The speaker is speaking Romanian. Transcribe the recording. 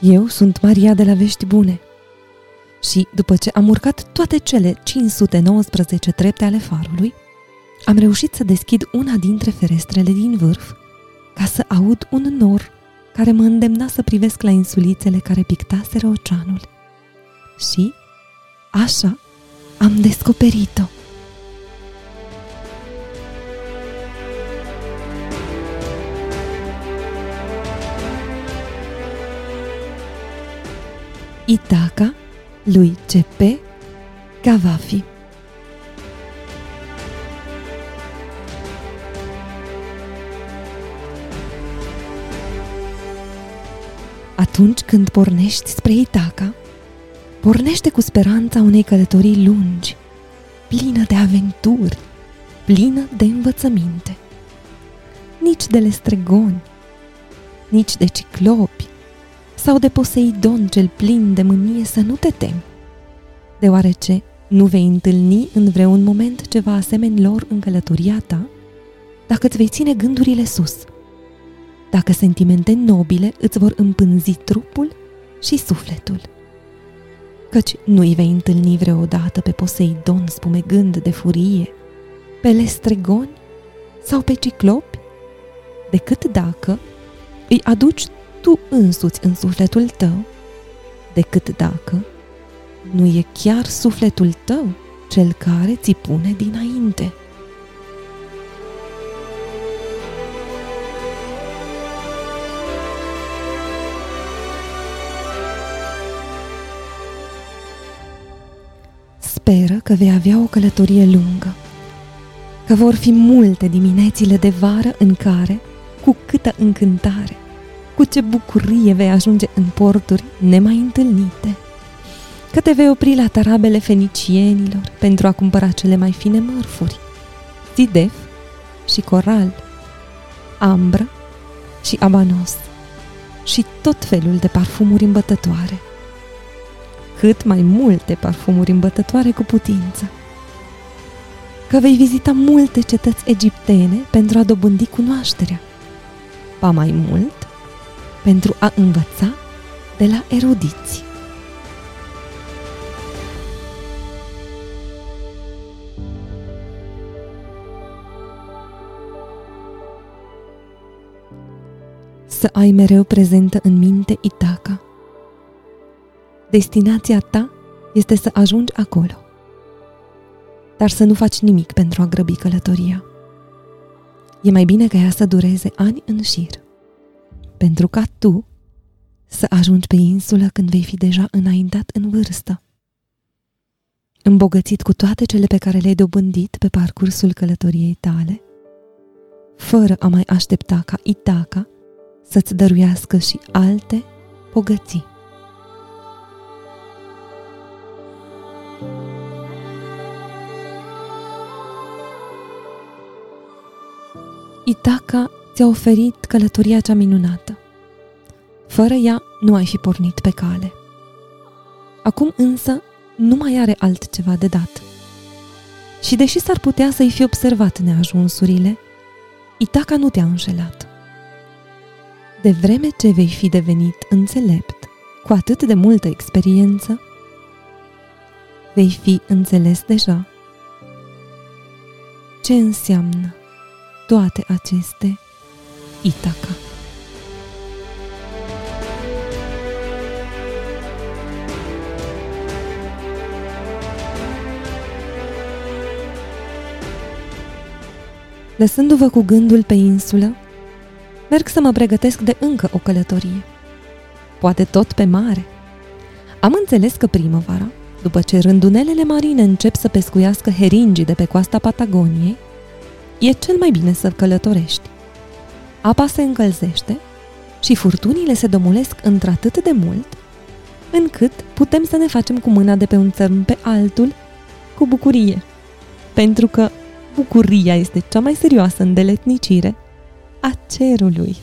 Eu sunt Maria de la Vești Bune și după ce am urcat toate cele 519 trepte ale farului, am reușit să deschid una dintre ferestrele din vârf ca să aud un nor care mă îndemna să privesc la insulițele care pictaseră oceanul. Și, așa, am descoperit-o. Itaca lui C.P. Cavafi Atunci când pornești spre Itaca, pornește cu speranța unei călătorii lungi, plină de aventuri, plină de învățăminte. Nici de lestregoni, nici de ciclopi, sau de Poseidon cel plin de mânie să nu te temi, deoarece nu vei întâlni în vreun moment ceva asemeni lor în călătoria ta, dacă îți vei ține gândurile sus, dacă sentimente nobile îți vor împânzi trupul și sufletul. Căci nu îi vei întâlni vreodată pe Poseidon spumegând de furie, pe lestregoni sau pe ciclopi, decât dacă îi aduci tu însuți în sufletul tău, decât dacă nu e chiar sufletul tău cel care ți pune dinainte. Speră că vei avea o călătorie lungă, că vor fi multe diminețile de vară în care, cu câtă încântare, cu ce bucurie vei ajunge în porturi nemai întâlnite. Că te vei opri la tarabele fenicienilor pentru a cumpăra cele mai fine mărfuri, zidef și coral, ambră și abanos și tot felul de parfumuri îmbătătoare. Cât mai multe parfumuri îmbătătoare cu putință. Că vei vizita multe cetăți egiptene pentru a dobândi cunoașterea. Pa mai mult, pentru a învăța de la erudiți. Să ai mereu prezentă în minte Itaca. Destinația ta este să ajungi acolo, dar să nu faci nimic pentru a grăbi călătoria. E mai bine ca ea să dureze ani în șir pentru ca tu să ajungi pe insulă când vei fi deja înaintat în vârstă. Îmbogățit cu toate cele pe care le-ai dobândit pe parcursul călătoriei tale, fără a mai aștepta ca Itaca să-ți dăruiască și alte bogății. Itaca ți-a oferit călătoria cea minunată. Fără ea nu ai fi pornit pe cale. Acum însă nu mai are altceva de dat. Și deși s-ar putea să-i fi observat neajunsurile, Itaca nu te-a înșelat. De vreme ce vei fi devenit înțelept, cu atât de multă experiență, vei fi înțeles deja ce înseamnă toate aceste Itaca. Lăsându-vă cu gândul pe insulă, merg să mă pregătesc de încă o călătorie. Poate tot pe mare. Am înțeles că primăvara, după ce rândunelele marine încep să pescuiască heringii de pe coasta Patagoniei, e cel mai bine să călătorești apa se încălzește și furtunile se domolesc într-atât de mult, încât putem să ne facem cu mâna de pe un țărm pe altul cu bucurie. Pentru că bucuria este cea mai serioasă îndeletnicire a cerului.